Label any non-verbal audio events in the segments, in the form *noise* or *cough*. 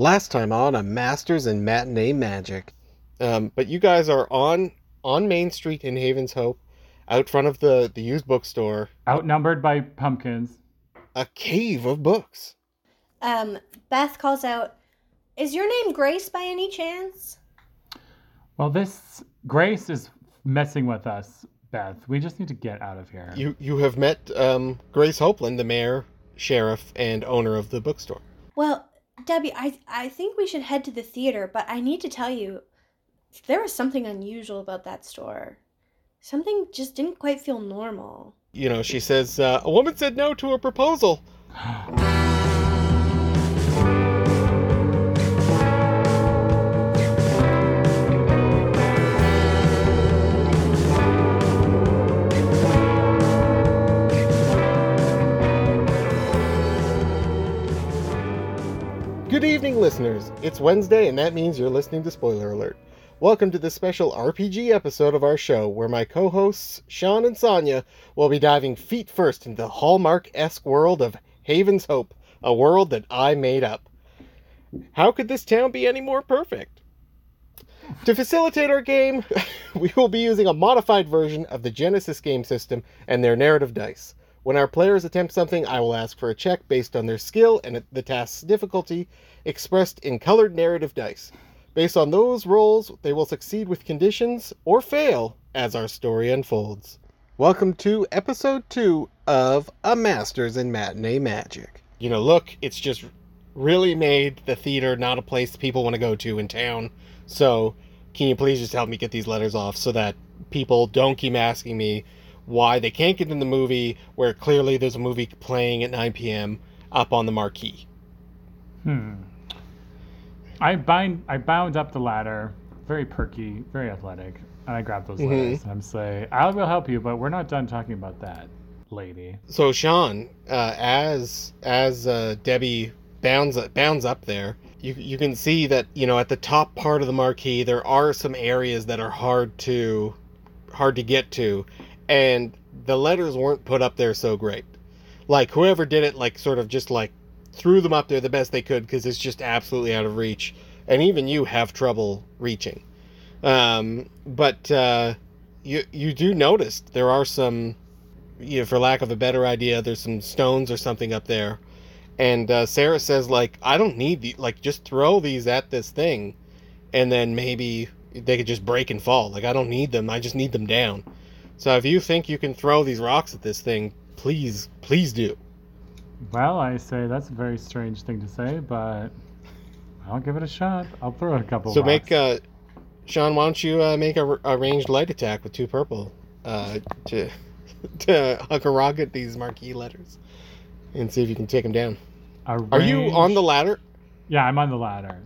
Last time on a Masters in Matinee Magic. Um, but you guys are on on Main Street in Havens Hope, out front of the the used bookstore, Outnumbered by pumpkins. a cave of books. Um, Beth calls out, Is your name Grace by any chance? Well, this Grace is messing with us, Beth. We just need to get out of here. You you have met um, Grace Hopeland, the mayor, sheriff, and owner of the bookstore. Well, Debbie, I, I think we should head to the theater, but I need to tell you, there was something unusual about that store. Something just didn't quite feel normal. You know, she says uh, a woman said no to a proposal. *gasps* *laughs* evening, listeners. It's Wednesday, and that means you're listening to Spoiler Alert. Welcome to this special RPG episode of our show, where my co hosts, Sean and Sonia, will be diving feet first into the Hallmark esque world of Haven's Hope, a world that I made up. How could this town be any more perfect? To facilitate our game, *laughs* we will be using a modified version of the Genesys game system and their narrative dice. When our players attempt something, I will ask for a check based on their skill and the task's difficulty, expressed in colored narrative dice. Based on those rolls, they will succeed with conditions or fail as our story unfolds. Welcome to episode 2 of A Masters in Matinee Magic. You know, look, it's just really made the theater not a place people want to go to in town. So, can you please just help me get these letters off so that people don't keep asking me why they can't get in the movie where clearly there's a movie playing at 9 p.m. up on the marquee? Hmm. I bind I bound up the ladder, very perky, very athletic, and I grab those Mhm. letters and I'm say, I will help you, but we're not done talking about that, lady. So Sean, uh, as as uh, Debbie bounds bounds up there, you you can see that you know at the top part of the marquee there are some areas that are hard to hard to get to, and the letters weren't put up there so great. Like whoever did it, like sort of just like threw them up there the best they could because it's just absolutely out of reach, and even you have trouble reaching. Um, but uh, you you do notice there are some you know, for lack of a better idea, there's some stones or something up there. And uh, Sarah says, like, I don't need the like, just throw these at this thing, and then maybe they could just break and fall. Like, I don't need them. I just need them down. So if you think you can throw these rocks at this thing, please, please do. Well, I say that's a very strange thing to say, but I'll give it a shot. I'll throw it a couple. so rocks. make, uh, Sean, why don't you uh, make a, a ranged light attack with two purple uh, to *laughs* to huck a rock at these marquee letters and see if you can take them down. A Are you on the ladder? Yeah, I'm on the ladder.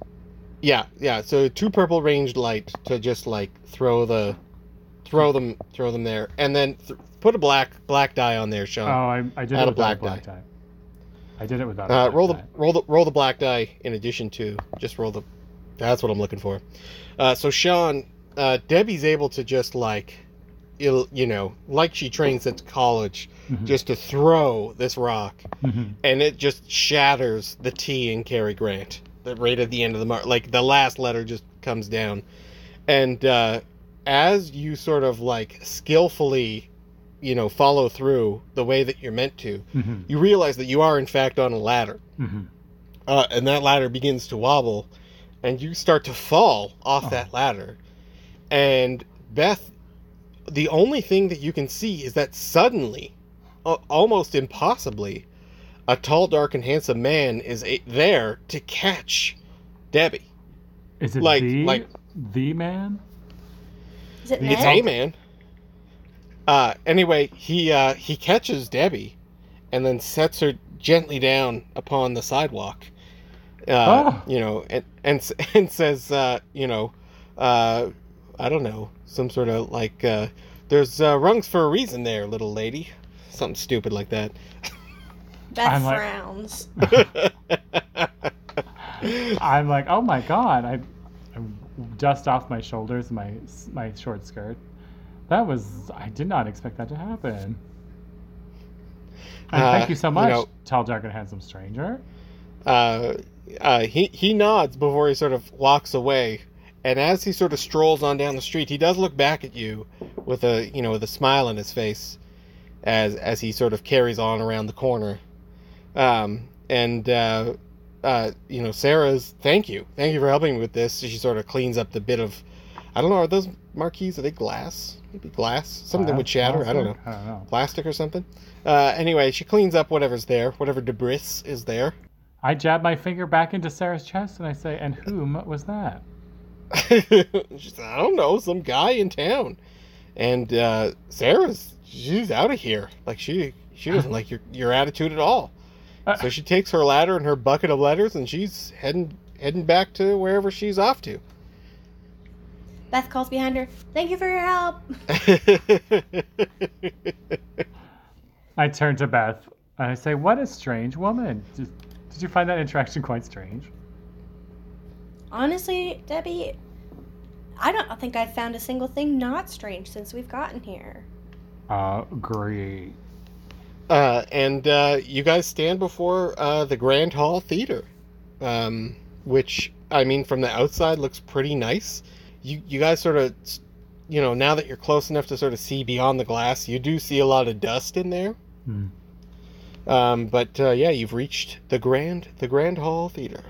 Yeah, yeah. So two purple ranged light to just like throw the, throw them, throw them there, and then th- put a black black die on there, Sean. Oh, I, I did Add it a without black a black die. die. I did it without a uh, black roll the die. roll the roll the black die in addition to just roll the. That's what I'm looking for. Uh, so Sean, uh, Debbie's able to just like, you you know, like she trains at college, Mhm. just to throw this rock, Mhm. and it just shatters the T in Cary Grant. The right at the end of the mark, like the last letter just comes down, and uh, as you sort of like skillfully, you know, follow through the way that you're meant to, Mhm. you realize that you are in fact on a ladder, Mhm. uh, and that ladder begins to wobble, and you start to fall off Oh. that ladder, and Beth, the only thing that you can see is that suddenly, almost impossibly, a tall, dark, and handsome man is a- there to catch Debbie. Is it like- the like- the man? Is it It's It's Ned? a man. Uh, anyway, he uh, he catches Debbie, and then sets her gently down upon the sidewalk. Uh, Oh. You know, and and *laughs* and says, uh, you know, uh, I don't know, some sort of like, uh, there's uh, rungs for a reason there, little lady, something stupid like that. *laughs* Beth I'm like- frowns. *laughs* I'm like, oh my god! I, I dust off my shoulders, my my short skirt. That was I did not expect that to happen. Uh, thank you so you much, know- tall, dark, and handsome stranger. Uh, uh, he he nods before he sort of walks away, and as he sort of strolls on down the street, he does look back at you with a you know with a smile on his face, as as he sort of carries on around the corner, um, and uh, you know Sarah's thank you, thank you for helping me with this. She sort of cleans up the bit of, I don't know, are those marquees? Are they glass? Maybe glass? Something would shatter. I don't know I don't know. plastic or something. Uh, anyway, she cleans up whatever's there, whatever debris is there. I jab my finger back into Sarah's chest and I say, "And whom was that?" *laughs* she said, I don't know, some guy in town. And uh, Sarah's, she's out of here. Like she, she doesn't *laughs* like your your attitude at all. So she takes her ladder and her bucket of letters, and she's heading heading back to wherever she's off to. Beth calls behind her. Thank you for your help. *laughs* I turn to Beth and I say, "What a strange woman. Did, did you find that interaction quite strange?" Honestly, Debbie, I don't think I've found a single thing not strange since we've gotten here. Uh, great. Uh, and uh, you guys stand before uh, the Grand Hall Theater, um, which I mean, from the outside looks pretty nice. You you guys sort of, you know, now that you're close enough to sort of see beyond the glass, you do see a lot of dust in there. Hmm. Um, but uh, yeah, you've reached the Grand the Grand Hall Theater.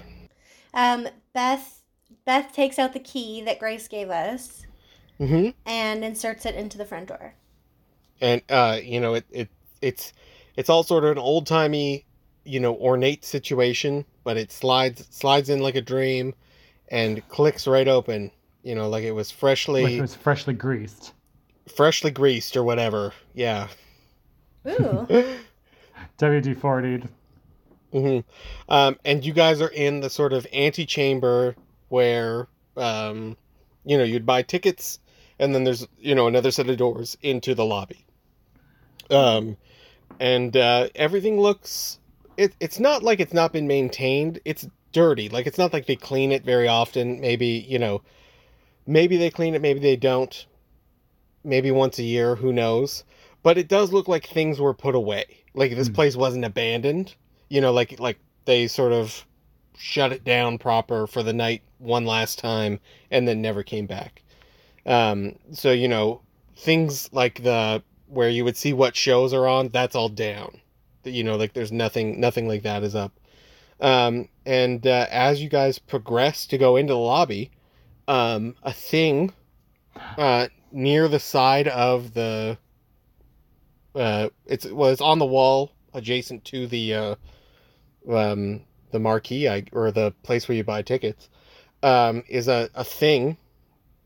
Um, Beth Beth takes out the key that Grace gave us hmm and inserts it into the front door. and uh, you know it, it it's it's all sort of an old timey, you know, ornate situation, but it slides slides in like a dream, and clicks right open. You know, like it was Like freshly it was freshly greased. freshly greased or whatever. Yeah. Ooh. WD 40'd. hmm Um, and you guys are in the sort of antechamber where, um, you know, you'd buy tickets, and then there's you know another set of doors into the lobby. Um, and uh, everything looks. It, it's not like it's not been maintained. It's dirty. Like it's not like they clean it very often. Maybe you know, maybe they clean it, maybe they don't. Maybe once a year, who knows? But it does look like things were put away. Like this Hmm. place wasn't abandoned you know like like they sort of shut it down proper for the night one last time and then never came back um so you know things like the where you would see what shows are on that's all down. You know like there's nothing nothing like that is up. Um and uh, as you guys progress to go into the lobby um a thing uh near the side of the uh it's well it's on the wall adjacent to the uh um the marquee I, or the place where you buy tickets um is a, a thing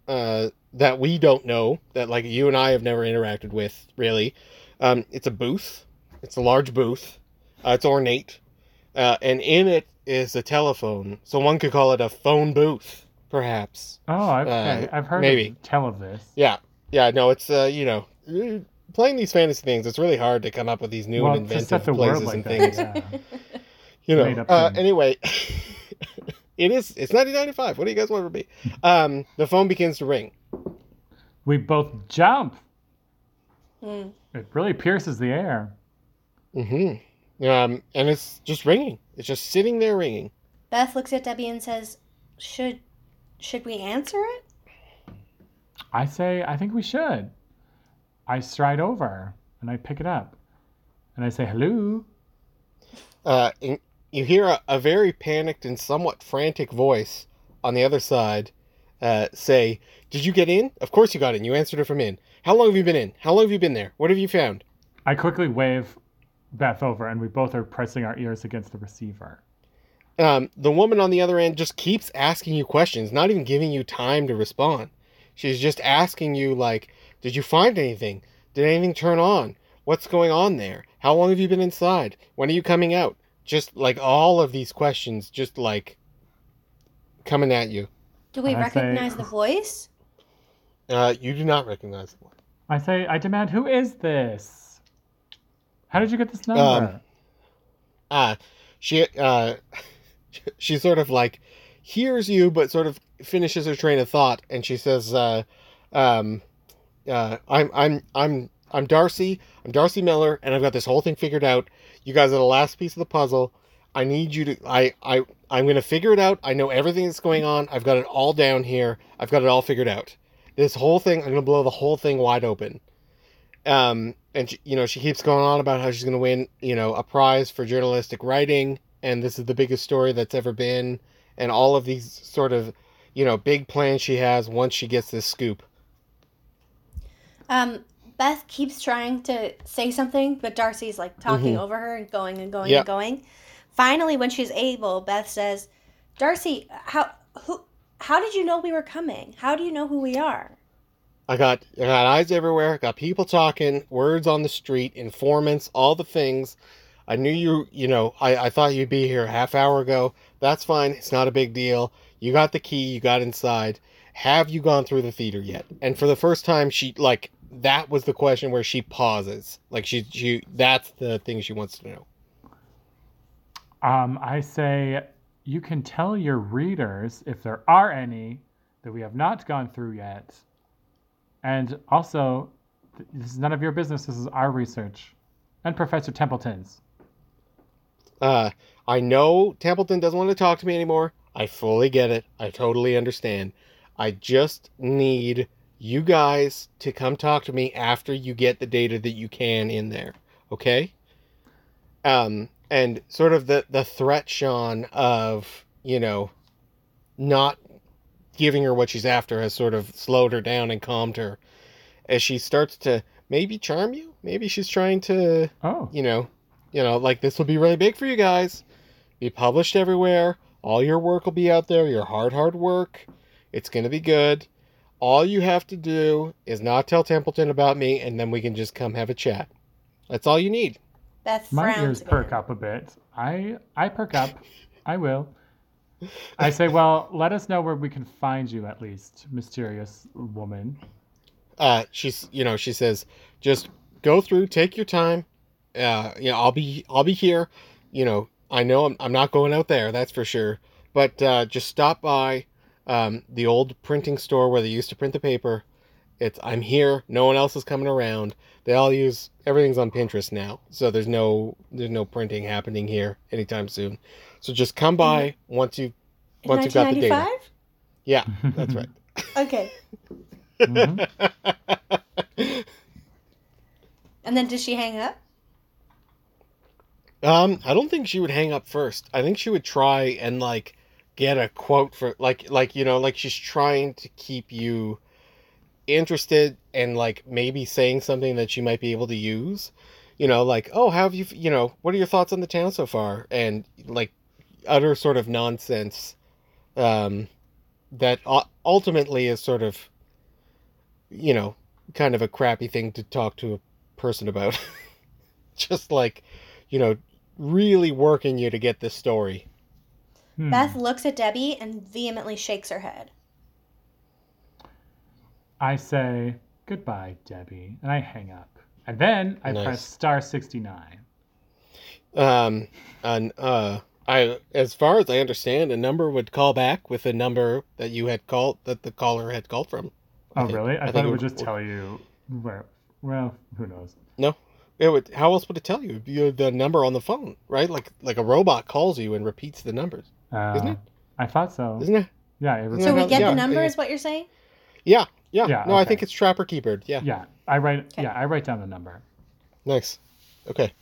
uh that we don't know that like you and I have never interacted with really. Um it's a booth. It's a large booth. Uh, it's ornate. Uh, and in it is a telephone. So one could call it a phone booth perhaps. Oh, I've, Uh, I've heard maybe. of, tell of this. yeah. Yeah no it's uh you know playing these fantasy things it's really hard to come up with these new well, and inventive places like and that. things. Yeah. *laughs* you know uh, anyway *laughs* it is it's 1995 what do you guys want it to be? Um the phone begins to ring We both jump. Hmm. It really pierces the air. mm-hmm um and it's just ringing it's just sitting there ringing Beth looks at Debbie and says, "Should should we answer it?" I say, I think we should. I stride over and I pick it up. And I say, hello. uh and you hear a, a very panicked and somewhat frantic voice on the other side uh say did you get in of course you got in you answered it from in how long have you been in how long have you been there what have you found I quickly wave Beth over and we both are pressing our ears against the receiver. um, the woman on the other end just keeps asking you questions, not even giving you time to respond. She's just asking you, like, did you find anything? Did anything turn on? What's going on there? How long have you been inside? When are you coming out? Just like all of these questions, just like coming at you. Do we I say- recognize the voice? Uh, you do not recognize the voice. I say, I demand, who is this? How did you get this number? Um, Ah, she uh, *laughs* she sort of like hears you, but sort of finishes her train of thought, and she says, uh, um, uh, "I'm I'm I'm I'm Darcy. I'm Darcy Miller, and I've got this whole thing figured out. You guys are the last piece of the puzzle. I need you to. I I I'm gonna figure it out. I know everything that's going on. I've got it all down here. I've got it all figured out. This whole thing, I'm gonna blow the whole thing wide open. Um, and she, you know, she keeps going on about how she's gonna win, you know, a prize for journalistic writing, and this is the biggest story that's ever been, and all of these sort of, you know, big plans she has once she gets this scoop. Um, Beth keeps trying to say something, but Darcy's like talking Mhm. over her and going and going Yeah. and going. Finally, when she's able, Beth says, "Darcy, how who how did you know we were coming? How do you know who we are?" I got I got eyes everywhere, got people talking, words on the street, informants, all the things. I knew you, you know, I, I thought you'd be here a half hour ago. That's fine. It's not a big deal. You got the key, you got inside. Have you gone through the theater yet? And for the first time she like that was the question where she pauses. Like she she that's the thing she wants to know. Um, I say you can tell your readers, if there are any, that we have not gone through yet. And also, this is none of your business. This is our research and Professor Templeton's. Uh, I know Templeton doesn't want to talk to me anymore. I fully get it. I totally understand. I just need you guys to come talk to me after you get the data that you can in there. Okay? Um, and sort of the, the threat, Sean, of, you know, not giving her what she's after has sort of slowed her down and calmed her as she starts to maybe charm you. Maybe she's trying to Oh, you know, you know, like this will be really big for you guys. Be published everywhere. All your work will be out there. Your hard, hard work. It's gonna be good. All you have to do is not tell Templeton about me, and then we can just come have a chat. That's all you need. Beth my frowns ears again. perk up a bit. I I perk up. I will. I say, well, let us know where we can find you at least, mysterious woman. Uh, she's, you know, she says, just go through, take your time. Uh, you know, I'll be, I'll be here. You know, I know I'm, I'm not going out there, that's for sure. But uh, just stop by um, the old printing store where they used to print the paper. It's, I'm here. No one else is coming around. They all use everything's on Pinterest now, so there's no, there's no printing happening here anytime soon. So just come by once you, In once you've got the data. Yeah, that's *laughs* right. Okay. Mhm. And then does she hang up? Um, I don't think she would hang up first. I think she would try and like get a quote for like like you know like she's trying to keep you interested and like maybe saying something that she might be able to use. You know, like oh, how have you? You know, what are your thoughts on the town so far? And like utter sort of nonsense, um, that ultimately is sort of, you know, kind of a crappy thing to talk to a person about. *laughs* Just like, you know, really working you to get this story. Hmm. Beth looks at Debbie and vehemently shakes her head. I say goodbye, Debbie, and I hang up. And then I Nice. press star 69. Um, and uh, I, as far as I understand, a number would call back with a number that you had called that the caller had called from. I Oh, think- really? I, think thought it would just tell you where. Well, who knows? No, it would. How else would it tell you? It'd the number on the phone, right? Like like a robot calls you and repeats the numbers, Uh, Isn't it? I thought so. isn't it? Yeah, it was. So we get yeah, the number, yeah. is what you're saying? Yeah, yeah. Yeah, no, I think it's Trapper Keybird. Yeah, Yeah, I write. Okay. Yeah, I write down the number. nice. Okay.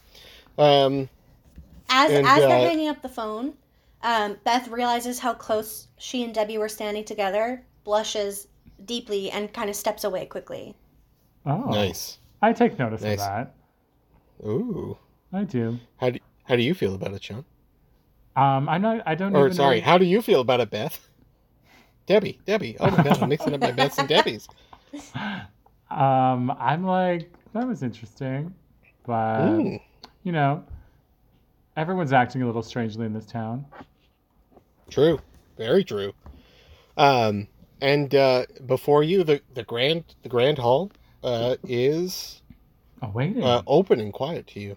Um, As And, as uh, they're hanging up the phone, um, Beth realizes how close she and Debbie were standing together, blushes deeply, and kind of steps away quickly. Oh, nice. I take notice Nice. of that. Ooh, I do. how do how do you feel about it, Sean? Um, I'm not. I don't. Know. Or even sorry, know- how do you feel about it, Beth? Debbie, Debbie. Oh my God, I'm mixing up my Beths and Debbies. *laughs* Um, I'm like that was interesting, but Mm, you know, everyone's acting a little strangely in this town. true, very true. Um, and uh, before you, the the grand the grand hall uh, is Oh, waiting. uh, open and quiet to you.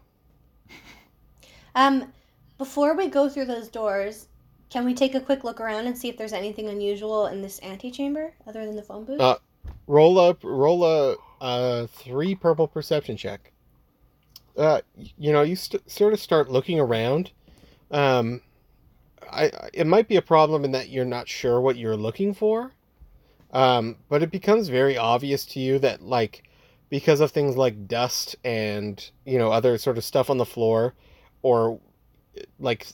Um, before we go through those doors, can we take a quick look around and see if there's anything unusual in this antechamber other than the phone booth? Uh, Roll up, roll a three purple perception check. Uh, you know, you st- sort of start looking around, Um, I it might be a problem in that you're not sure what you're looking for. Um, but it becomes very obvious to you that like because of things like dust and you know other sort of stuff on the floor, or like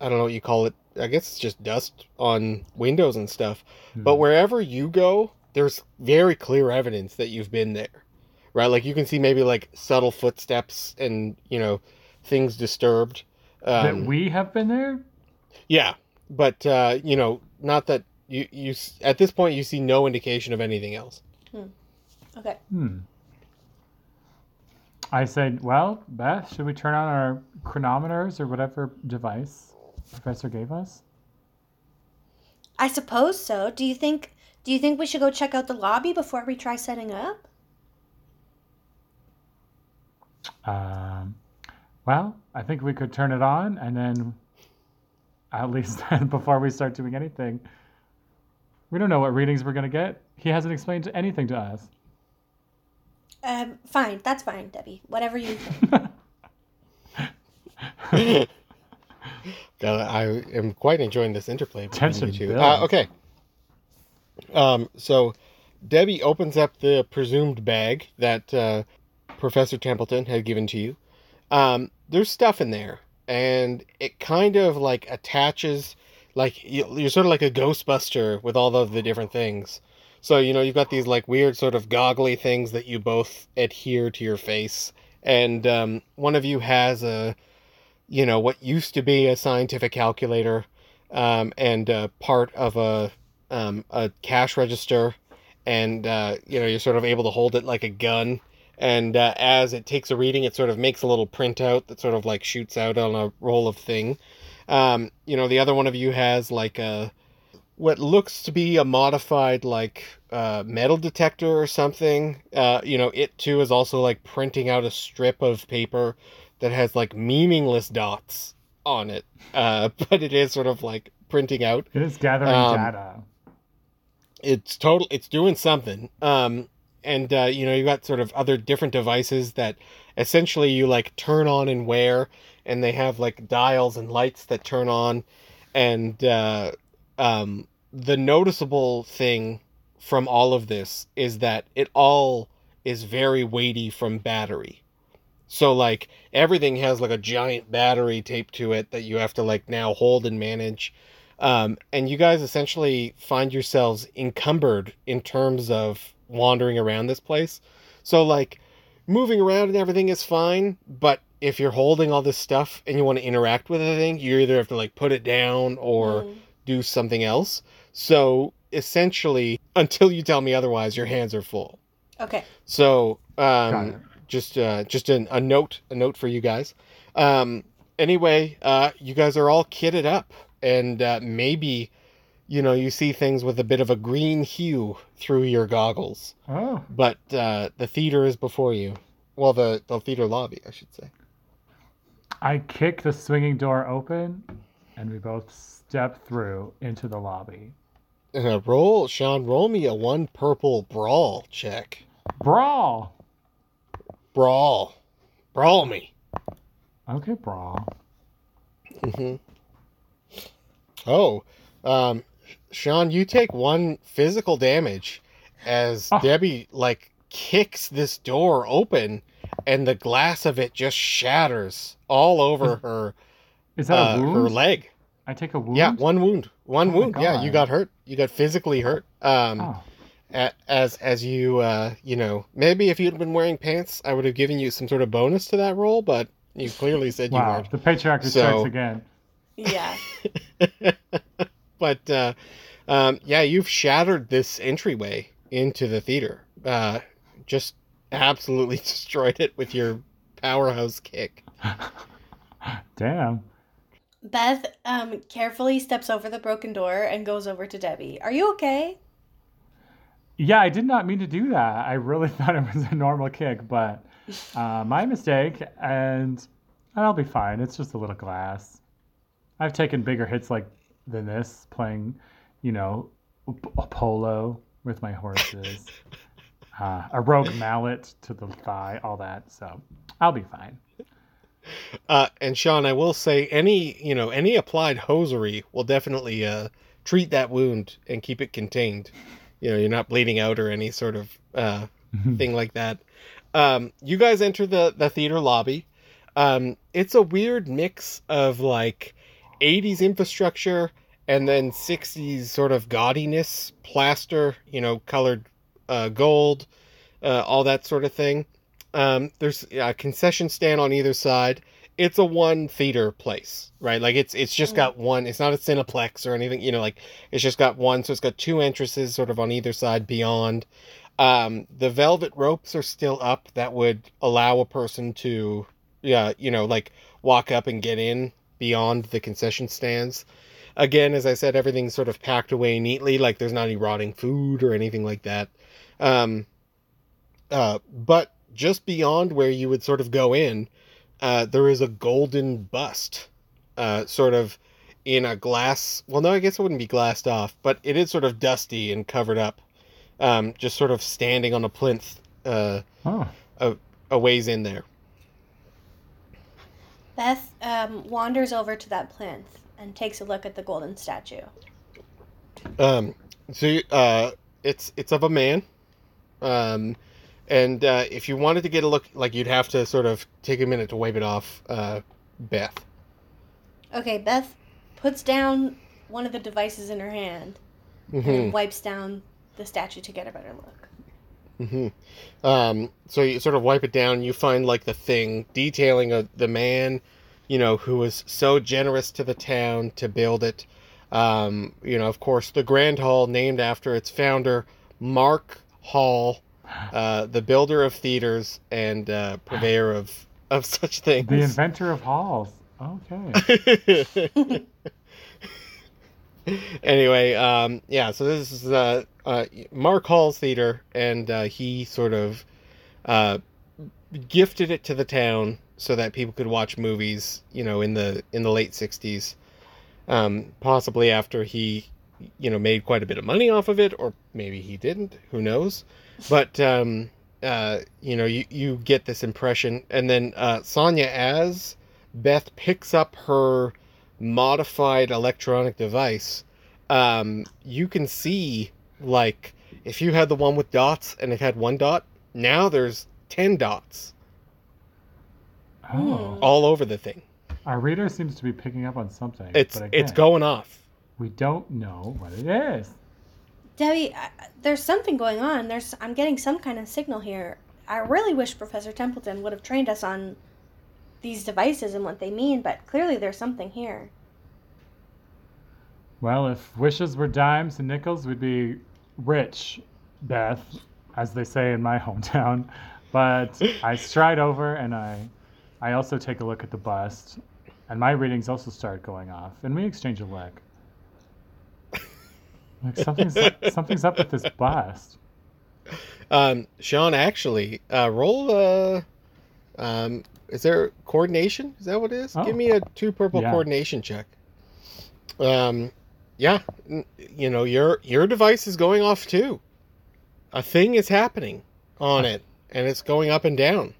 I don't know what you call it. I guess it's just dust on windows and stuff. But Hmm. wherever you go, there's very clear evidence that you've been there, right? Like you can see maybe like subtle footsteps and you know things disturbed. that Um, we have been there. yeah, but uh, you know, not that you you at this point you see no indication of anything else. Okay. Hmm. I said, well, Beth, should we turn on our chronometers or whatever device Professor gave us? I suppose so. Do you think do you think we should go check out the lobby before we try setting up? Um, well, I think we could turn it on and then, at *laughs* least before we start doing anything, we don't know what readings we're going to get. He hasn't explained anything to us. Um, fine. That's fine, Debbie. Whatever you think. *laughs* *laughs* God, I am quite enjoying this interplay between you two. Uh, okay. Um, so Debbie opens up the presumed bag that uh, Professor Templeton had given to you. Um, there's stuff in there, and it kind of like attaches, like you- you're sort of like a Ghostbuster with all of the different things. So you know you've got these like weird sort of goggly things that you both adhere to your face, and um, one of you has a you know what used to be a scientific calculator um, and uh, part of a um, a cash register and uh, you know you're sort of able to hold it like a gun and uh, as it takes a reading it sort of makes a little printout that sort of like shoots out on a roll of thing. Um, you know the other one of you has like a what looks to be a modified like uh, metal detector or something. Uh, you know it too is also like printing out a strip of paper that has like meaningless dots on it uh, *laughs* but it is sort of like printing out. It is gathering Um, data. it's total it's doing something. Um and uh, you know you got sort of other different devices that essentially you like turn on and wear and they have like dials and lights that turn on. And uh, um, the noticeable thing from all of this is that it all is very weighty from battery so like everything has like a giant battery taped to it that you have to like now hold and manage um, and you guys essentially find yourselves encumbered in terms of wandering around this place. So, like, moving around and everything is fine, but if you're holding all this stuff and you want to interact with anything, you either have to like put it down or Mm. do something else. So, essentially, until you tell me otherwise, your hands are full. Okay. So, Got um, it. Just uh, just an, a note, a note for you guys. Um, anyway, uh, you guys are all kitted up, and uh, maybe, you know, you see things with a bit of a green hue through your goggles. Oh, But uh, the theater is before you. Well, the the theater lobby, I should say. I kick the swinging door open, and we both step through into the lobby. Uh, roll, Sean. Roll me a one purple brawl check. Brawl. Brawl, brawl me. Okay, brawl. hmm Oh, um, Sean, you take one physical damage as Oh. Debbie like kicks this door open, and the glass of it just shatters all over her Is that uh, a wound? her leg. I take a wound. Yeah, one wound. One Oh wound. Yeah, you got hurt. You got physically hurt. Um, Oh, as as you uh, you know, maybe if you'd been wearing pants, I would have given you some sort of bonus to that roll, but you clearly said you wow. weren't. The patriarchy So- strikes again. Yeah. *laughs* but uh, um, yeah, you've shattered this entryway into the theater. Uh, just absolutely *laughs* destroyed it with your powerhouse kick. *laughs* Damn. Beth um carefully steps over the broken door and goes over to Debbie. Are you okay? Yeah, I did not mean to do that. I really *laughs* thought it was a normal kick, but uh, my mistake, and I'll be fine. It's just a little glass. I've taken bigger hits like than this, playing, you know, polo with my horses, *laughs* uh, a rogue mallet to the thigh, all that. So I'll be fine. uh, and Sean, I will say any you know any applied hosiery will definitely uh, treat that wound and keep it contained. You know, you're not bleeding out or any sort of uh, thing like that. Um, you guys enter the the theater lobby. Um, it's a weird mix of like 80s infrastructure and then 60s sort of gaudiness, plaster, you know, colored uh, gold, uh, all that sort of thing. Um, there's a concession stand on either side. It's a one theater place, right? Like it's it's just got one. It's not a cineplex or anything, you know. Like it's just got one, so it's got two entrances, sort of on either side beyond. Um, the velvet ropes are still up that would allow a person to, yeah, you know, like walk up and get in beyond the concession stands. Again, as I said, everything's sort of packed away neatly, like there's not any rotting food or anything like that. Um, uh, but just beyond where you would sort of go in, uh, there is a golden bust, uh, sort of in a glass. Well, no, I guess it wouldn't be glassed off, but it is sort of dusty and covered up, um, just sort of standing on a plinth uh, Oh, a, a ways in there. Beth um, wanders over to that plinth and takes a look at the golden statue. Um, so uh, it's it's of a man, um, and uh, if you wanted to get a look, like you'd have to sort of take a minute to wipe it off, uh, Beth. Okay, Beth puts down one of the devices in her hand and hmm then wipes down the statue to get a better look. hmm Um, so you sort of wipe it down. You find like the thing detailing a, the man, you know, who was so generous to the town to build it. Um, you know, of course, the Grand Hall named after its founder, Mark Hall, uh, the builder of theaters and uh, purveyor of of such things. the inventor of halls. Okay. *laughs* anyway, um, yeah, so this is uh, uh, Mark Hall's theater, and uh, he sort of uh, gifted it to the town so that people could watch movies, you know, in the in the late '60s. Um, possibly after he, you know, made quite a bit of money off of it, or maybe he didn't. Who knows? But um, uh, you know, you you get this impression, and then uh, Sonia as Beth picks up her modified electronic device, um, you can see like if you had the one with dots and it had one dot, now there's ten dots Oh, all over the thing. our reader seems to be picking up on something. It's but it's going off. We don't know what it is. Debbie, I, there's something going on. There's I'm getting some kind of signal here. I really wish Professor Templeton would have trained us on these devices and what they mean, but clearly there's something here. Well, if wishes were dimes and nickels, we'd be rich, Beth, as they say in my *laughs* hometown. But I stride over and I, I also take a look at the bust, and my readings also start going off, and we exchange a look. Like something's *laughs* something's up with this bust. Um, Sean, actually, uh, roll. Uh, um, is there coordination? Is that what it is? Oh. Give me a two purple Yeah. coordination check. Um, yeah, n- you know your your device is going off too. A thing is happening on it, and it's going up and down.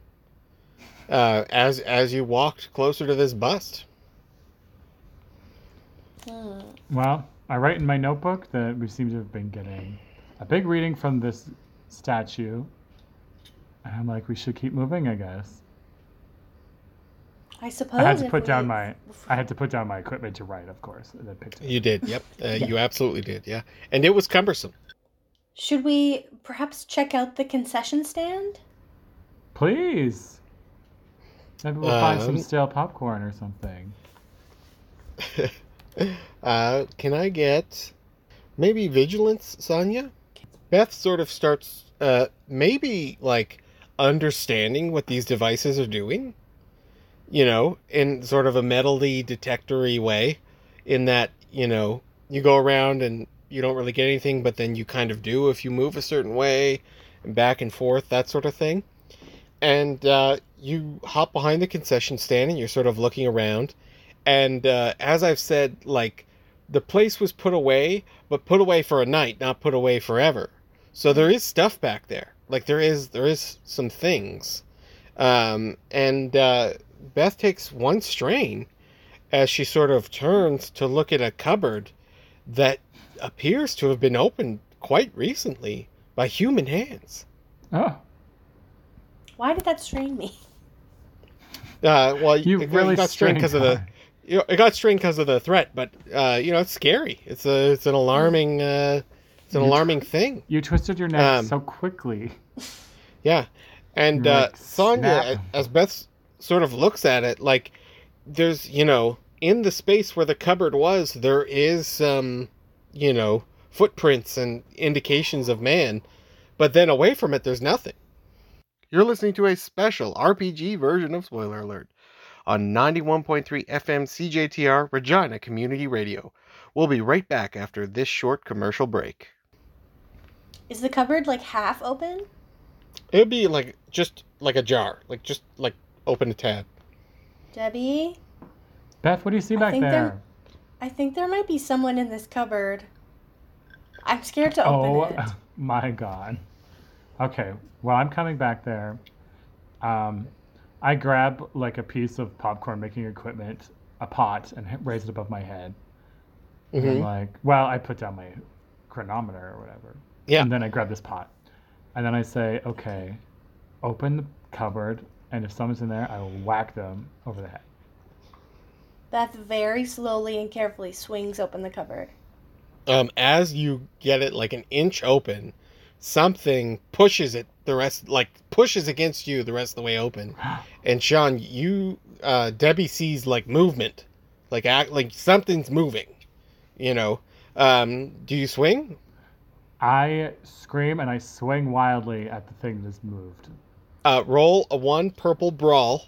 Uh, as as you walked closer to this bust. Hmm. Well, I write in my notebook that we seem to have been getting a big reading from this statue. And I'm like, we should keep moving, I guess. I suppose I had to put down we- my I had to put down my equipment to write, of course. And then picked it. You did. Yep. *laughs* Uh, You absolutely did. Yeah, and it was cumbersome. Should we perhaps check out the concession stand? Please. Maybe we'll find some Um, stale popcorn or something. *laughs* *laughs* Uh, can I get maybe vigilance, Sonia? Beth sort of starts, uh, maybe like understanding what these devices are doing, you know, in sort of a metally detectory way, in that, you know, you go around and you don't really get anything, but then you kind of do if you move a certain way and back and forth, that sort of thing. And uh, you hop behind the concession stand and you're sort of looking around. And uh, as I've said, like the place was put away, but put away for a night, not put away forever. So there is stuff back there. Like there is there is some things, um, and uh, Beth takes one strain as she sort of turns to look at a cupboard that appears to have been opened quite recently by human hands. Oh, Why did that strain me? Uh, well, you it, really got strained because of the you know, it got strained because of the threat, but uh, you know it's scary. It's a it's an alarming uh, it's an You- alarming thing. You twisted your neck Um, so quickly. *laughs* Yeah, and You're uh, Sonya, as Beth sort of looks at it, like there's you know in the space where the cupboard was, there is um you know footprints and indications of man, but then away from it, there's nothing. You're listening to a special RPG version of Spoiler Alert on 91.3 FM CJTR Regina Community Radio. We'll be right back after this short commercial break. Is the cupboard like half open? It would be like just like a jar, like just like open a tab. Debbie, Beth, what do you see I back think there? there- I think there might be someone in this cupboard. I'm scared to open Oh it. *laughs* my god. Okay, well, I'm coming back there. Um, I grab like a piece of popcorn making equipment, a pot, and raise it above my head. And I'm Mhm. like, well, I put down my chronometer or whatever. Yeah. And then I grab this pot. And then I say, okay, open the cupboard, and if someone's in there, I will whack them over the head. Beth very slowly and carefully swings open the cupboard. Um, as you get it like an inch open, something pushes it the rest, like pushes against you the rest of the way open. And Sean, you, uh, Debbie sees like movement, like act like something's moving. You know, um, do you swing? I scream and I swing wildly at the thing that's moved. Uh, roll a one purple brawl.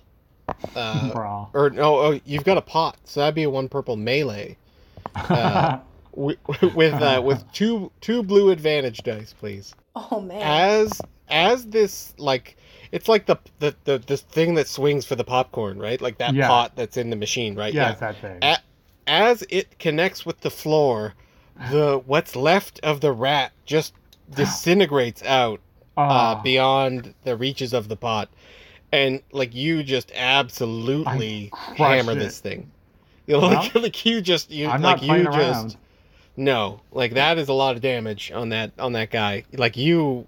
Uh, *laughs* Brawl. or no, oh, you've got a pot, so that'd be a one purple melee. *laughs* uh, *laughs* with with, uh, with two two blue advantage dice, please. Oh man. As as this like it's like the the the this thing that swings for the popcorn, right? Like that Yeah. pot that's in the machine, right? yeah, it's that thing. A- As it connects with the floor, the what's left of the rat just *gasps* disintegrates out uh, Oh, beyond the reaches of the pot, and like you just absolutely hammer it. this thing. You know, like, *laughs* like you just you I'm like you just around. no, like that is a lot of damage on that on that guy. Like you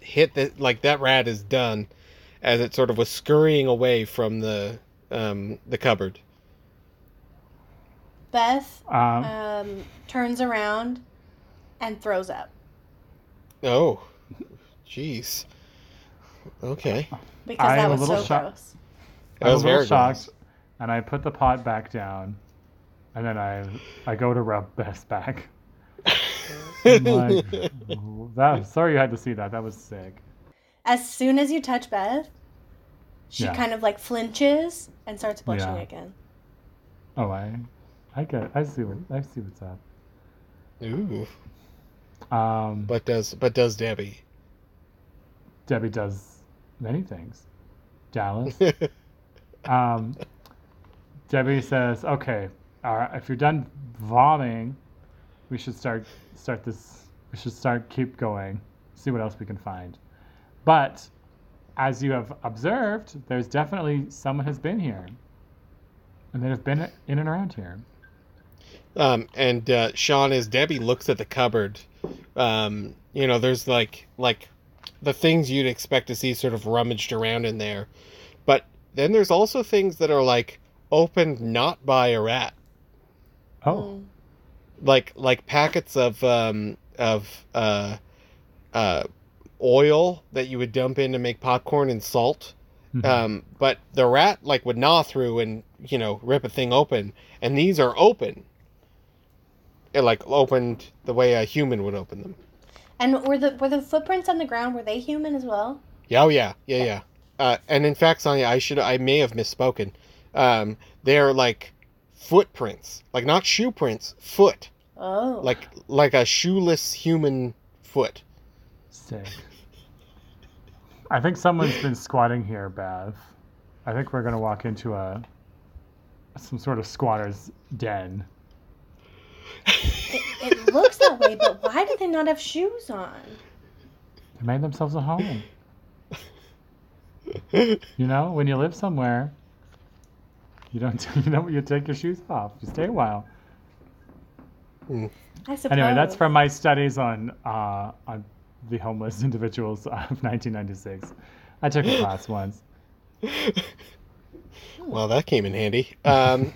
hit that like that rat is done as it sort of was scurrying away from the um the cupboard. Beth Um, um, turns around and throws up Oh. Jeez. Okay. because I that was so little shocked. gross. That I was was a little very shocked, gross. and I put the pot back down, and then I I go to rub Beth's back. I'm *laughs* like, "Ooh, that, *laughs* sorry you had to see that. That was sick. As soon as you touch Beth, she Yeah. kind of like flinches and starts blushing Yeah. again. Oh, I, I get. I see what I see what's up. Ooh. Um, But does but does Debbie? Debbie does many things. Dallas. *laughs* um, Debbie says, "Okay, all right, if you're done vomiting, we should start start this. We should start keep going. See what else we can find." But as you have observed, there's definitely someone has been here, and they've been in and around here. Um, and uh, Sean, as Debbie looks at the cupboard, um, you know, there's like like the things you'd expect to see sort of rummaged around in there, but then there's also things that are like opened not by a rat, Oh, Mm. Like like packets of um, of uh, uh, oil that you would dump in to make popcorn and salt. Mhm. Um, but the rat like would gnaw through and you know rip a thing open, and these are open. It like opened the way a human would open them. And were the were the footprints on the ground? Were they human as well? Yeah, oh yeah, yeah, yeah. Uh, and in fact, Sonia, I should I may have misspoken. Um, they're like footprints, like not shoe prints, foot, Oh, like like a shoeless human foot. sick. I think someone's been squatting here, Bev. I think we're gonna walk into a some sort of squatter's den. it, it looks that way, but why do they not have shoes on? They made themselves a home. You know, when you live somewhere, You don't. *laughs* You don't. You take your shoes off. You stay a while. I suppose. Anyway, that's from my studies on uh, on the homeless *laughs* individuals of 1996. I took a class *laughs* once. Well, that came in handy. Um,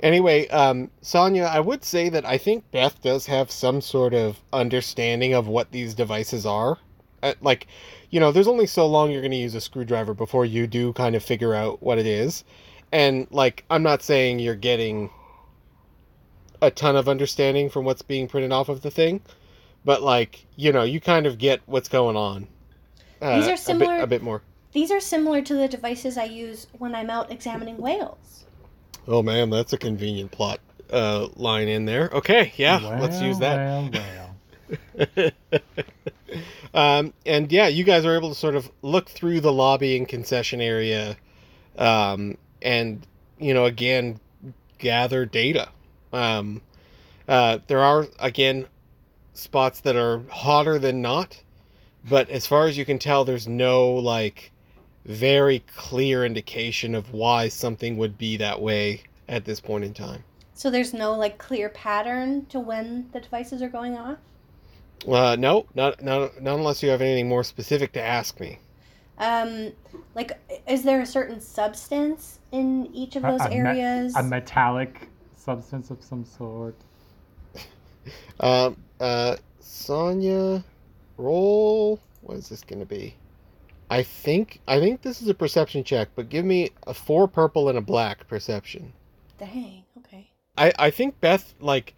anyway, um, Sonia, I would say that I think Beth does have some sort of understanding of what these devices are. Uh, like, you know, there's only so long you're going to use a screwdriver before you do kind of figure out what it is. And, like, I'm not saying you're getting a ton of understanding from what's being printed off of the thing, but, like, you know, you kind of get what's going on. Uh, These are a bit- similar- a bit more. These are similar to the devices I use when I'm out examining whales. Oh man, that's a convenient plot uh, line in there. Okay, yeah, let's use that. Well, well. *laughs* Um, and yeah, you guys are able to sort of look through the lobby and concession area, um, and you know, again, gather data. Um, uh, there are again spots that are hotter than not, but as far as you can tell, there's no like very clear indication of why something would be that way at this point in time. So there's no like clear pattern to when the devices are going off. Uh, no, not, not not unless you have anything more specific to ask me. Um, like, is there a certain substance in each of those a me- areas? A metallic substance of some sort. *laughs* Um, uh, Sonya, roll. What is this going to be? I think I think this is a perception check, but give me a four purple and a black perception. Dang. Okay. I I think Beth like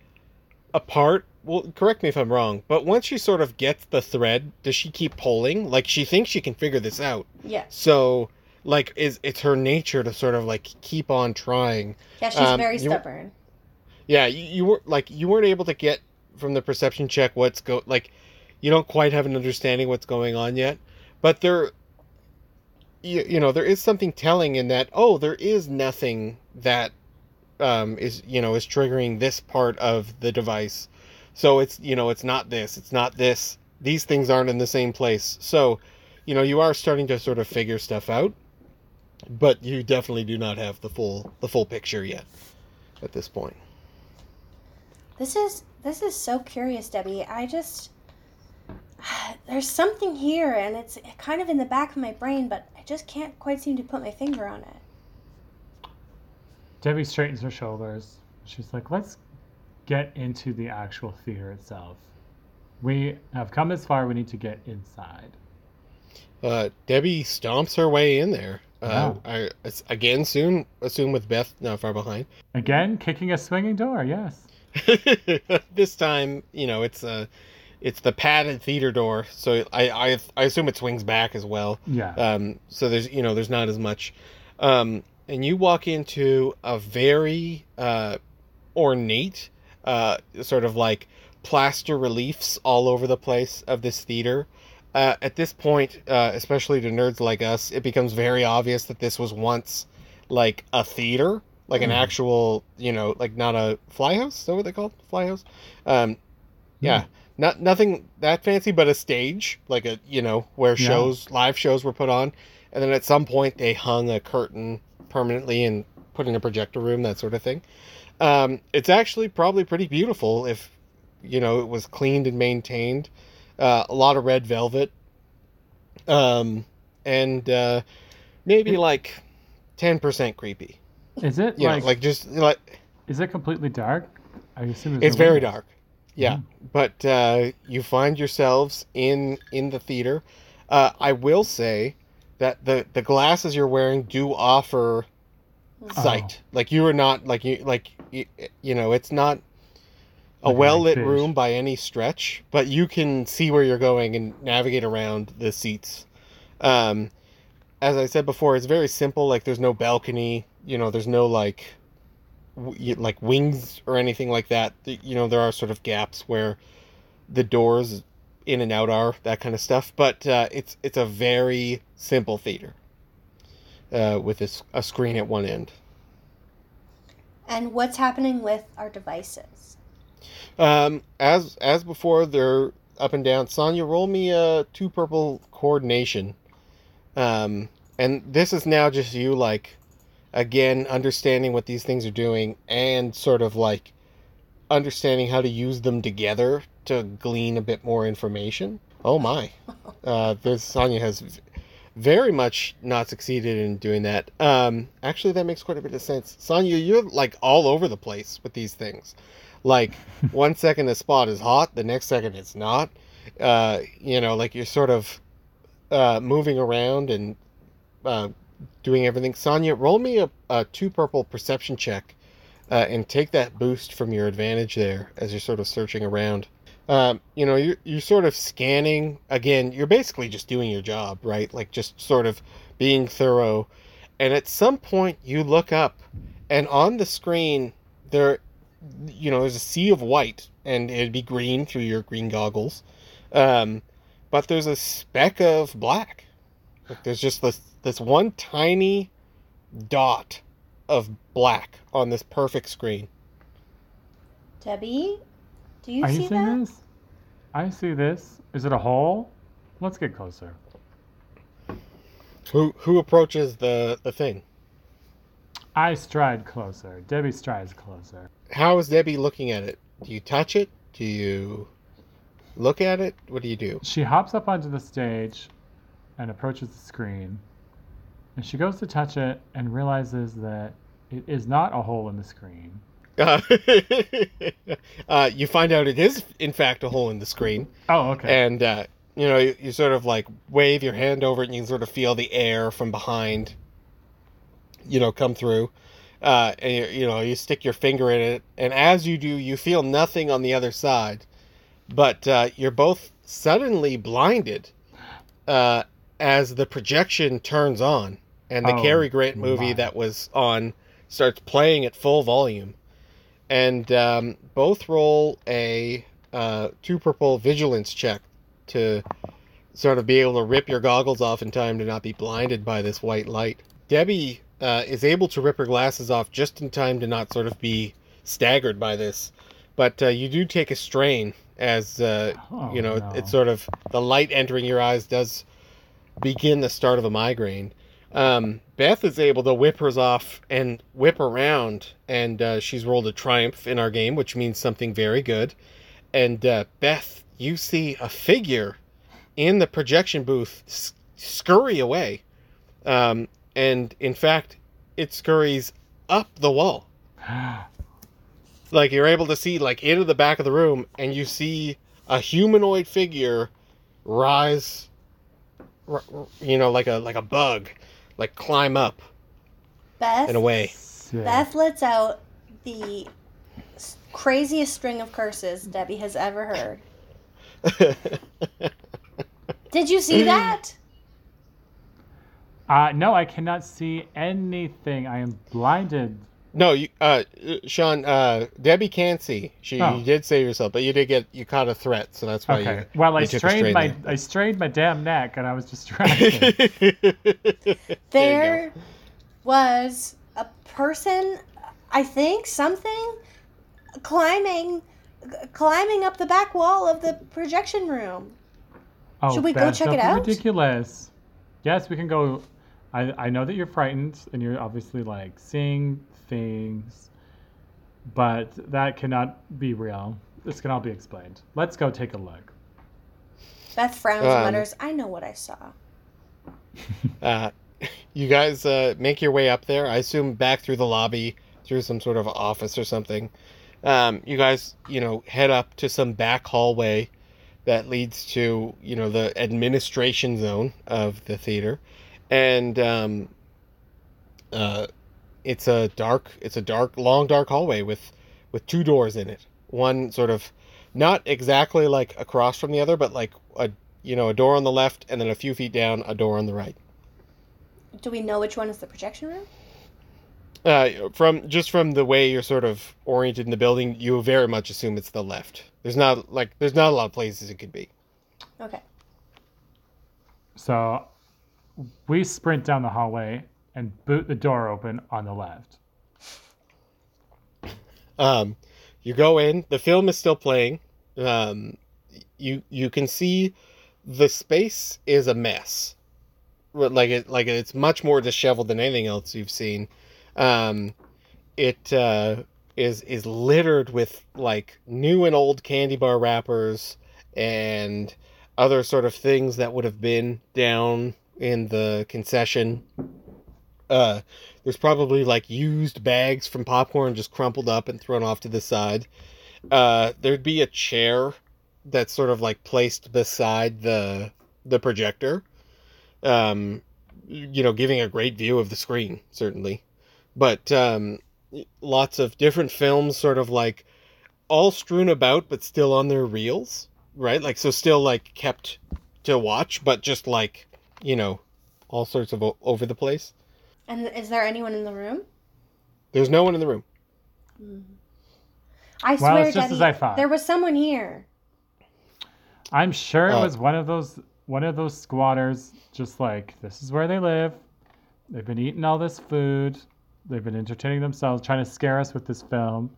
apart. Well, correct me if I'm wrong, but once she sort of gets the thread, does she keep pulling? Like she thinks she can figure this out. Yeah. So like is it's her nature to sort of like keep on trying. Yeah, she's Um, very you- stubborn. Yeah, you, you were like you weren't able to get from the perception check what's go like you don't quite have an understanding what's going on yet, but there you, you know there is something telling in that oh there is nothing that um is you know is triggering this part of the device. So it's you know it's not this, it's not this. These things aren't in the same place. So, you know, you are starting to sort of figure stuff out, but you definitely do not have the full the full picture yet at this point. This is this is so curious, Debbie. I just *sighs* there's something here, and it's kind of in the back of my brain, but I just can't quite seem to put my finger on it. Debbie straightens her shoulders. She's like, let's get into the actual theater itself. We have come this far, we need to get inside. Uh, Debbie stomps her way in there. Uh. I again soon assume with Beth not far behind. Again, kicking a swinging door, yes. *laughs* this time, you know, it's uh it's the padded theater door, so I I, I assume it swings back as well. Yeah. Um, so there's you know there's not as much, um, and you walk into a very uh, ornate, uh, sort of like plaster reliefs all over the place of this theater. Uh, at this point, uh, especially to nerds like us, it becomes very obvious that this was once like a theater, like an Mhm. actual, you know, like not a fly house. Is that what they call it? fly house? Um, yeah, not nothing that fancy, but a stage, like a you know where Yeah. shows, live shows were put on, and then at some point they hung a curtain permanently and put in a projector room, that sort of thing. Um, it's actually probably pretty beautiful if you know it was cleaned and maintained. Uh, a lot of red velvet, um, and uh, maybe like ten percent creepy. Is it You like, know, like just like is it completely dark? I assume it's very windows. dark yeah Mm. but uh, you find yourselves in in the theater uh, i will say that the the glasses you're wearing do offer Oh. sight like you are not like you like you, you know it's not a well lit room by any stretch but you can see where you're going and navigate around the seats. Um as i said before it's very simple like there's no balcony you know there's no like w- like wings or anything like that. You know there are sort of gaps where the doors in and out are that kind of stuff but uh, it's it's a very simple theater uh, with a screen at one end And what's happening with our devices? um, as as before they're up and down sonya roll me a two purple coordination um, and this is now just you like again understanding what these things are doing and sort of like understanding how to use them together to glean a bit more information. Oh my. *laughs* Uh, this Sonya has very much not succeeded in doing that. Um, actually, that makes quite a bit of sense. Sonya, you're like all over the place with these things. Like, *laughs* one second a spot is hot, the next second it's not. Uh, you know, like you're sort of uh, moving around and uh, doing everything. Sonya, roll me a, a two purple perception check uh, and take that boost from your advantage there as you're sort of searching around. Um, you know, you're, you're sort of scanning. Again, you're basically just doing your job, right? Like just sort of being thorough. And at some point, you look up, and on the screen, there, you know, there's a sea of white, and it'd be green through your green goggles. Um, but there's a speck of black. Like there's just this this one tiny dot of black on this perfect screen. Debbie, do you Are see you seeing that? this? I see this. Is it a hole? Let's get closer. Who who approaches the the thing? I stride closer. Debbie strides closer. How is Debbie looking at it? Do you touch it? Do you look at it? What do you do? She hops up onto the stage and approaches the screen. And she goes to touch it and realizes that it is not a hole in the screen. Uh, *laughs* uh, you find out it is in fact a hole in the screen, Oh, okay. and uh, you know you, you sort of like wave your hand over it, and you can sort of feel the air from behind. You know, come through, uh, and you, you know you stick your finger in it, and as you do, you feel nothing on the other side, but uh, you're both suddenly blinded uh, as the projection turns on, and the Oh, Cary Grant movie my. that was on starts playing at full volume and um, both roll a uh, two purple vigilance check to sort of be able to rip your goggles off in time to not be blinded by this white light. Debbie uh, is able to rip her glasses off just in time to not sort of be staggered by this, but uh, you do take a strain as uh, Oh, you know no. it's sort of the light entering your eyes does begin the start of a migraine. Um, Beth is able to whip hers off and whip around, and uh, she's rolled a triumph in our game, which means something very good. And uh, Beth, you see a figure in the projection booth s- scurry away, um, and in fact, it scurries up the wall. *gasps* Like you're able to see like into the back of the room, and you see a humanoid figure rise, you know, like a like a bug, like climb up Beth, and away. Sick. Beth lets out the craziest string of curses Debbie has ever heard. *laughs* Did you see that? Uh, no, I cannot see anything. I am blinded. No, you, uh, Sean, uh, Debbie can't see. She Oh. you did save yourself, but you did get you caught a threat, so that's why Okay. Well, I you took a strained strain my there. I strained my damn neck, and I was distracted. *laughs* you. There was a person, I think, something, climbing, climbing up the back wall of the projection room. oh, Should we go check it out? Ridiculous. Yes, we can go. I I know that you're frightened, and you're obviously like seeing things, but that cannot be real. This can all be explained. Let's go take a look. Beth frowns Um, and mutters, "I know what I saw." *laughs* Uh, you guys uh, make your way up there. I assume back through the lobby, through some sort of office or something. Um, you guys, you know, head up to some back hallway that leads to, you know, the administration zone of the theater, and um, uh, it's a dark, it's a dark, long, dark hallway with with two doors in it. One sort of not exactly like across from the other, but like a you know a door on the left, and then a few feet down, a door on the right. Do we know which one is the projection room? Uh, from just from the way you're sort of oriented in the building, you very much assume it's the left. There's not like there's not a lot of places it could be. Okay. So we sprint down the hallway and boot the door open on the left. Um, you go in. The film is still playing. Um, you you can see the space is a mess. Like it like it's much more disheveled than anything else you've seen. Um, it uh, is is littered with like new and old candy bar wrappers and other sort of things that would have been down in the concession. Uh, there's probably like used bags from popcorn just crumpled up and thrown off to the side. Uh, there'd be a chair that's sort of like placed beside the the projector. Um, you know, giving a great view of the screen, certainly. But um, lots of different films, sort of like all strewn about, but still on their reels, right? Like, so still like kept to watch, but just like, you know, all sorts of o- over the place. And is there anyone in the room? There's no one in the room. I Well, swear, it's just Debbie, as I thought. there was someone here. I'm sure it Uh, was one of those one of those squatters. Just like this is where they live. They've been eating all this food. They've been entertaining themselves, trying to scare us with this film,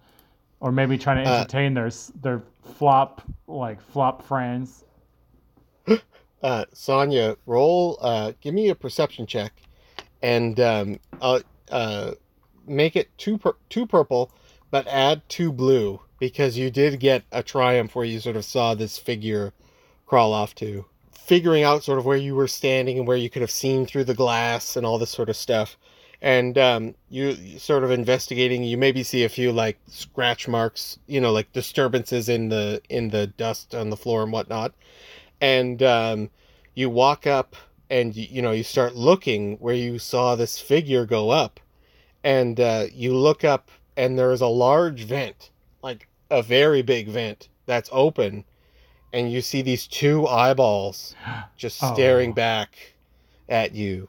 or maybe trying to Uh, entertain their their flop like flop friends. *gasps* Uh, Sonia, roll. Uh, give me a perception check, and um, uh, uh, make it two pur- two purple, but add two blue because you did get a triumph where you sort of saw this figure crawl off to, figuring out sort of where you were standing and where you could have seen through the glass and all this sort of stuff. And um, you sort of investigating, you maybe see a few like scratch marks, you know, like disturbances in the in the dust on the floor and whatnot and um, you walk up and you, you know you start looking where you saw this figure go up and uh, you look up and there's a large vent like a very big vent that's open and you see these two eyeballs just *gasps* Oh. staring back at you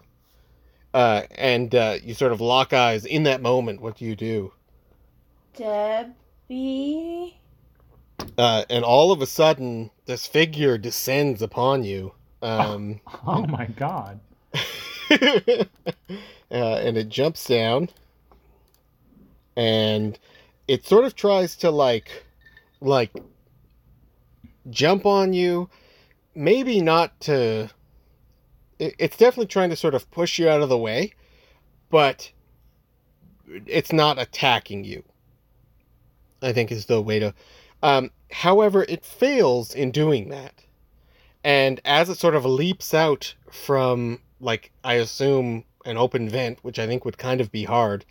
uh, and uh, you sort of lock eyes in that moment what do you do Debbie. uh, and all of a sudden this figure descends upon you um, *laughs* Oh my god! *laughs* uh, and it jumps down. And it sort of tries to like like jump on you. Maybe not to it- it's definitely trying to sort of push you out of the way but it's not attacking you i think is the way to um, however it fails in doing that and as it sort of leaps out from like i assume an open vent which i think would kind of be hard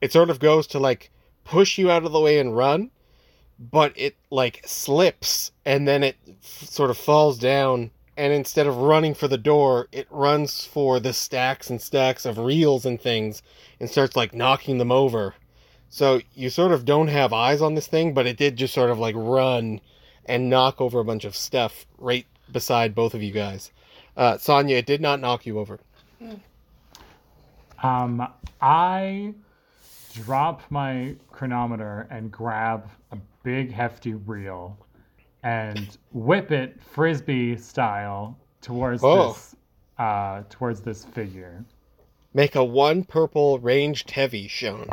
it sort of goes to like push you out of the way and run but it like slips and then it f- sort of falls down and instead of running for the door it runs for the stacks and stacks of reels and things and starts like knocking them over. So you sort of don't have eyes on this thing but it did just sort of like run and knock over a bunch of stuff right beside both of you guys uh, sonya it did not knock you over Um, I drop my chronometer and grab a big hefty reel and whip it frisbee style towards Oh. this uh towards this figure. Make a one purple ranged heavy, Sean.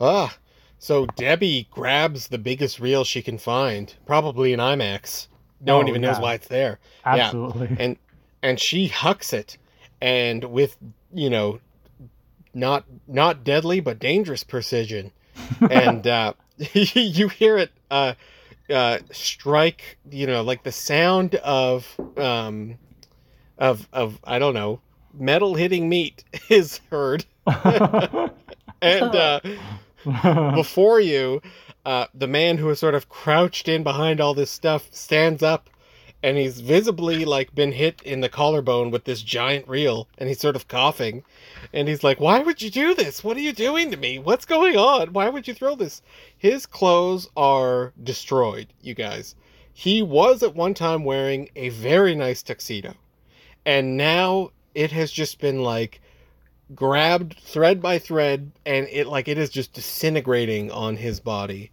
Ah, so Debbie grabs the biggest reel she can find, probably an IMAX. No one Oh, even knows why it's there. Absolutely. *laughs* And and she hucks it, and with you know, not not deadly but dangerous precision, *laughs* and uh, *laughs* you hear it uh, uh, strike. You know, like the sound of um, of of I don't know metal hitting meat is heard, and uh, before you, uh, the man who is sort of crouched in behind all this stuff stands up, and he's visibly like been hit in the collarbone with this giant reel, and he's sort of coughing, and he's like, "Why would you do this? What are you doing to me? What's going on? Why would you throw this?" His clothes are destroyed, you guys. He was at one time wearing a very nice tuxedo, and now it has just been like grabbed thread by thread and it like it is just disintegrating on his body.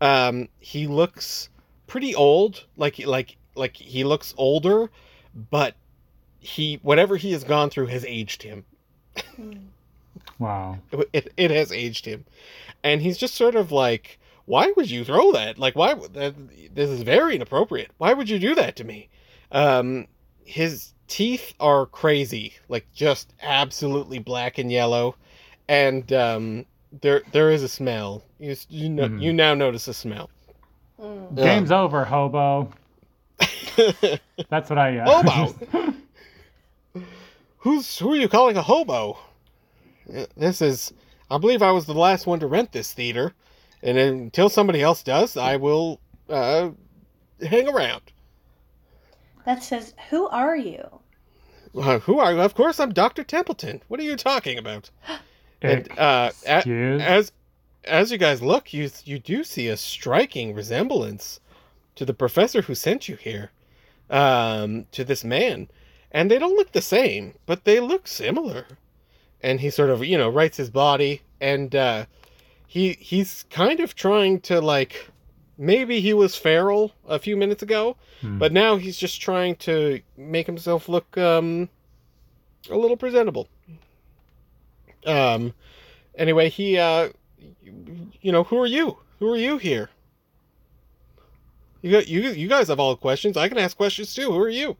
Um he looks pretty old like like like he looks older but he whatever he has gone through has aged him. Wow. *laughs* it, it has aged him. And he's just sort of like why would you throw that? Like why would that, this is very inappropriate. Why would you do that to me? Um his teeth are crazy like just absolutely black and yellow and um there there is a smell. You you know Mhm. you now notice a smell. Mm. Yeah. Game's over, hobo. *laughs* That's what I. Uh, Hobo? *laughs* Who's who are you calling a hobo? Uh, This is I believe I was the last one to rent this theater, and until somebody else does, I will uh, hang around. That says, "Who are you?" Uh, who are you? Of course, I'm Doctor Templeton. What are you talking about? *laughs* And uh, a- as as you guys look, you you do see a striking resemblance to the professor who sent you here, um, to this man, and they don't look the same, but they look similar. And he sort of you know writes his body, and uh, he he's kind of trying to like maybe he was feral a few minutes ago, Hmm. but now he's just trying to make himself look um a little presentable. Um anyway, he uh you, know, who are you? Who are you here? You got you you guys have all the questions. I can ask questions too. Who are you?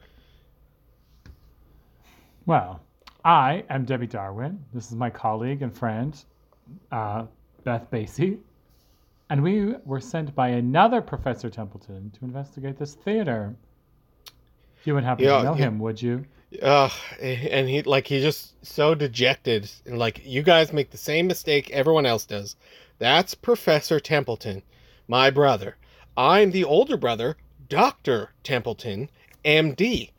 Well, I am Debbie Darwin. This is my colleague and friend, uh, Beth Basie. And we were sent by another Professor Templeton to investigate this theater. You wouldn't happen Yeah, to know yeah. him, would you? Uh and he like he's just so dejected and like you guys make the same mistake everyone else does. That's Professor Templeton, my brother. I'm the older brother, Dr. Templeton, MD.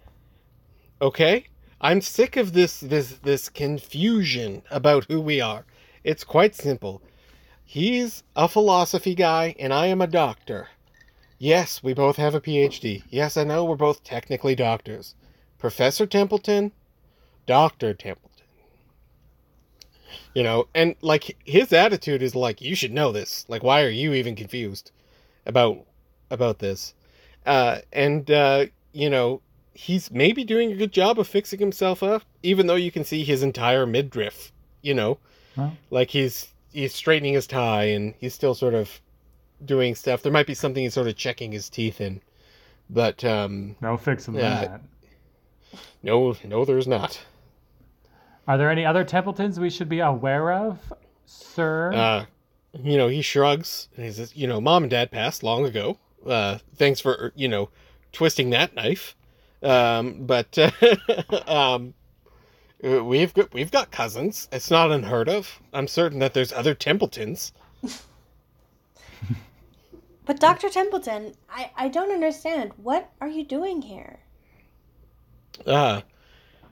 Okay? I'm sick of this this this confusion about who we are. It's quite simple. He's a philosophy guy and I am a doctor. Yes, we both have a PhD. Yes, I know we're both technically doctors. Professor Templeton, Dr. Templeton. You know, and like his attitude is like you should know this. Like why are you even confused about about this? Uh and uh you know, he's maybe doing a good job of fixing himself up even though you can see his entire midriff, you know. Huh? Like he's he's straightening his tie and he's still sort of doing stuff. There might be something he's sort of checking his teeth in. But um No fixing Yeah. that. no no there's not. Are there any other Templetons we should be aware of, sir? Uh, you know, he shrugs and he says, "You know, mom and dad passed long ago. Uh, thanks for you know twisting that knife. Um, but *laughs* um, uh, we've got we've got cousins. It's not unheard of. I'm certain that there's other Templetons. *laughs* But Dr. Templeton, I, I don't understand. What are you doing here? Uh,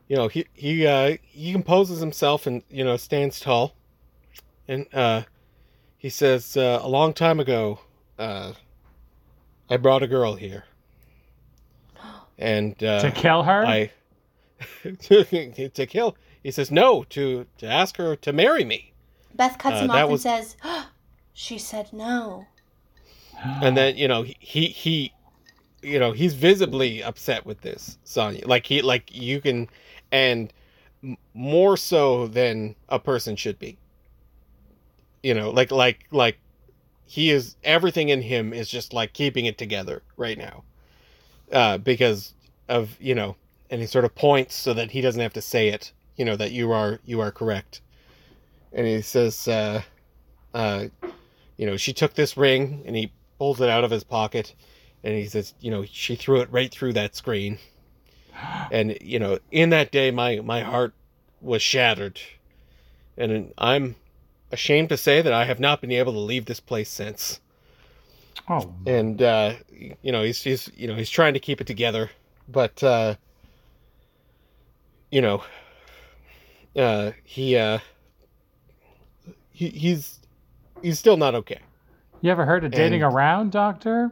you know, he he uh, he composes himself and you know stands tall, and uh, he says, uh, "A long time ago, uh, I brought a girl here, *gasps* and uh, to kill her? I *laughs* to, to kill." He says, "No, to to ask her to marry me." Beth cuts Uh, him off and was- says, *gasps* She said no. and then you know he he, he you know he's visibly upset with this Sonya like he like you can and more so than a person should be you know like like like he is everything in him is just like keeping it together right now uh because of you know and he sort of points so that he doesn't have to say it you know that you are you are correct. And he says uh uh you know she took this ring and he pulls it out of his pocket and he says you know she threw it right through that screen. *gasps* And you know in that day my my heart was shattered. And i'm ashamed to say that i have not been able to leave this place since. Oh, and uh you know he's he's you know he's trying to keep it together. But uh you know uh he uh he, he's he's still not okay you ever heard of dating and- around, Doctor?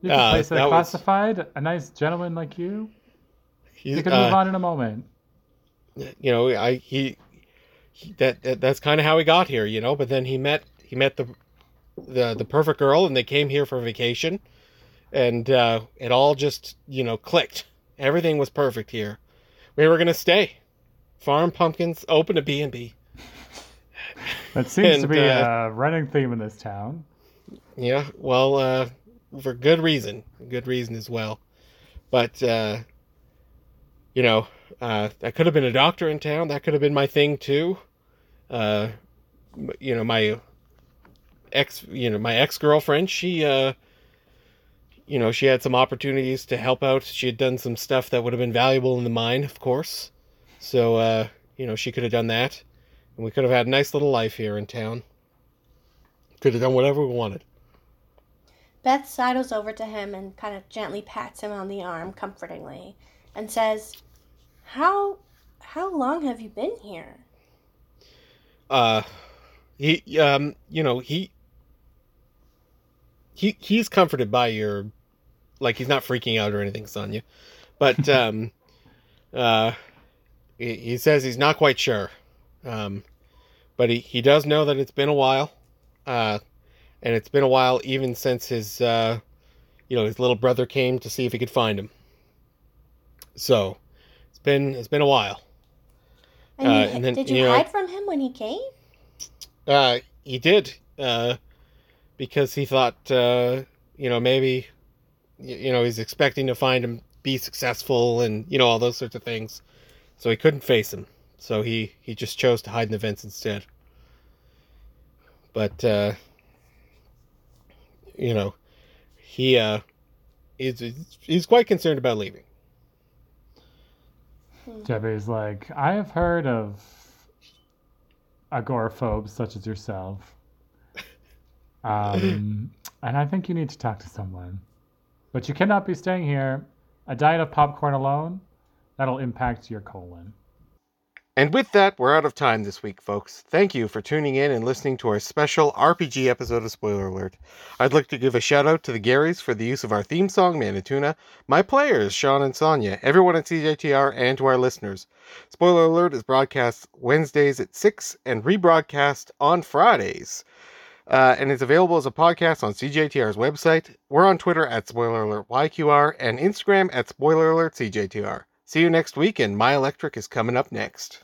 You can Uh, place that that was- classified. A nice gentleman like you. he's You can uh, move on in a moment. you know i he, he that, that that's kind of how he got here you know but then he met he met the the the perfect girl and they came here for vacation and uh it all just you know clicked everything was perfect here we were gonna stay. Farm pumpkins open a b&b That seems to be uh, a running theme in this town. yeah well uh for good reason good reason as well. But uh you know uh that could have been a doctor in town that could have been my thing too. Uh you know, my ex, you know, my ex girlfriend, she, uh, you know, she had some opportunities to help out. She had done some stuff that would have been valuable in the mine, of course. So, uh, you know, she could have done that. And we could have had a nice little life here in town. Could have done whatever we wanted. Beth sidles over to him and kind of gently pats him on the arm comfortingly and says, "How how long have you been here?" Uh he um you know, he he he's comforted by your like he's not freaking out or anything, Sonya. But *laughs* um uh he, he says he's not quite sure. Um but he, he does know that it's been a while. Uh and it's been a while even since his uh you know his little brother came to see if he could find him so it's been it's been a while And, Uh, and then, did you, you know- hide from him when he came? uh he did uh because he thought uh you know maybe y- you know he's expecting to find him be successful and you know all those sorts of things. So he couldn't face him. So he he just chose to hide in the vents instead. But uh you know he uh is he's quite concerned about leaving. Debbie's like, I have heard of agoraphobes such as yourself. *laughs* Um, and I think you need to talk to someone. But you cannot be staying here. A diet of popcorn alone, that'll impact your colon. And with that, we're out of time this week, folks. Thank you for tuning in and listening to our special RPG episode of Spoiler Alert. I'd like to give a shout out to the Garys for the use of our theme song, Manituna, my players, Sean and Sonia, everyone at CJTR, and to our listeners. Spoiler Alert is broadcast Wednesdays at 6 and rebroadcast on Fridays. Uh, and it's available as a podcast on CJTR's website. We're on Twitter at Spoiler Alert YQR and Instagram at Spoiler Alert CJTR. See you next week, and My Electric is coming up next.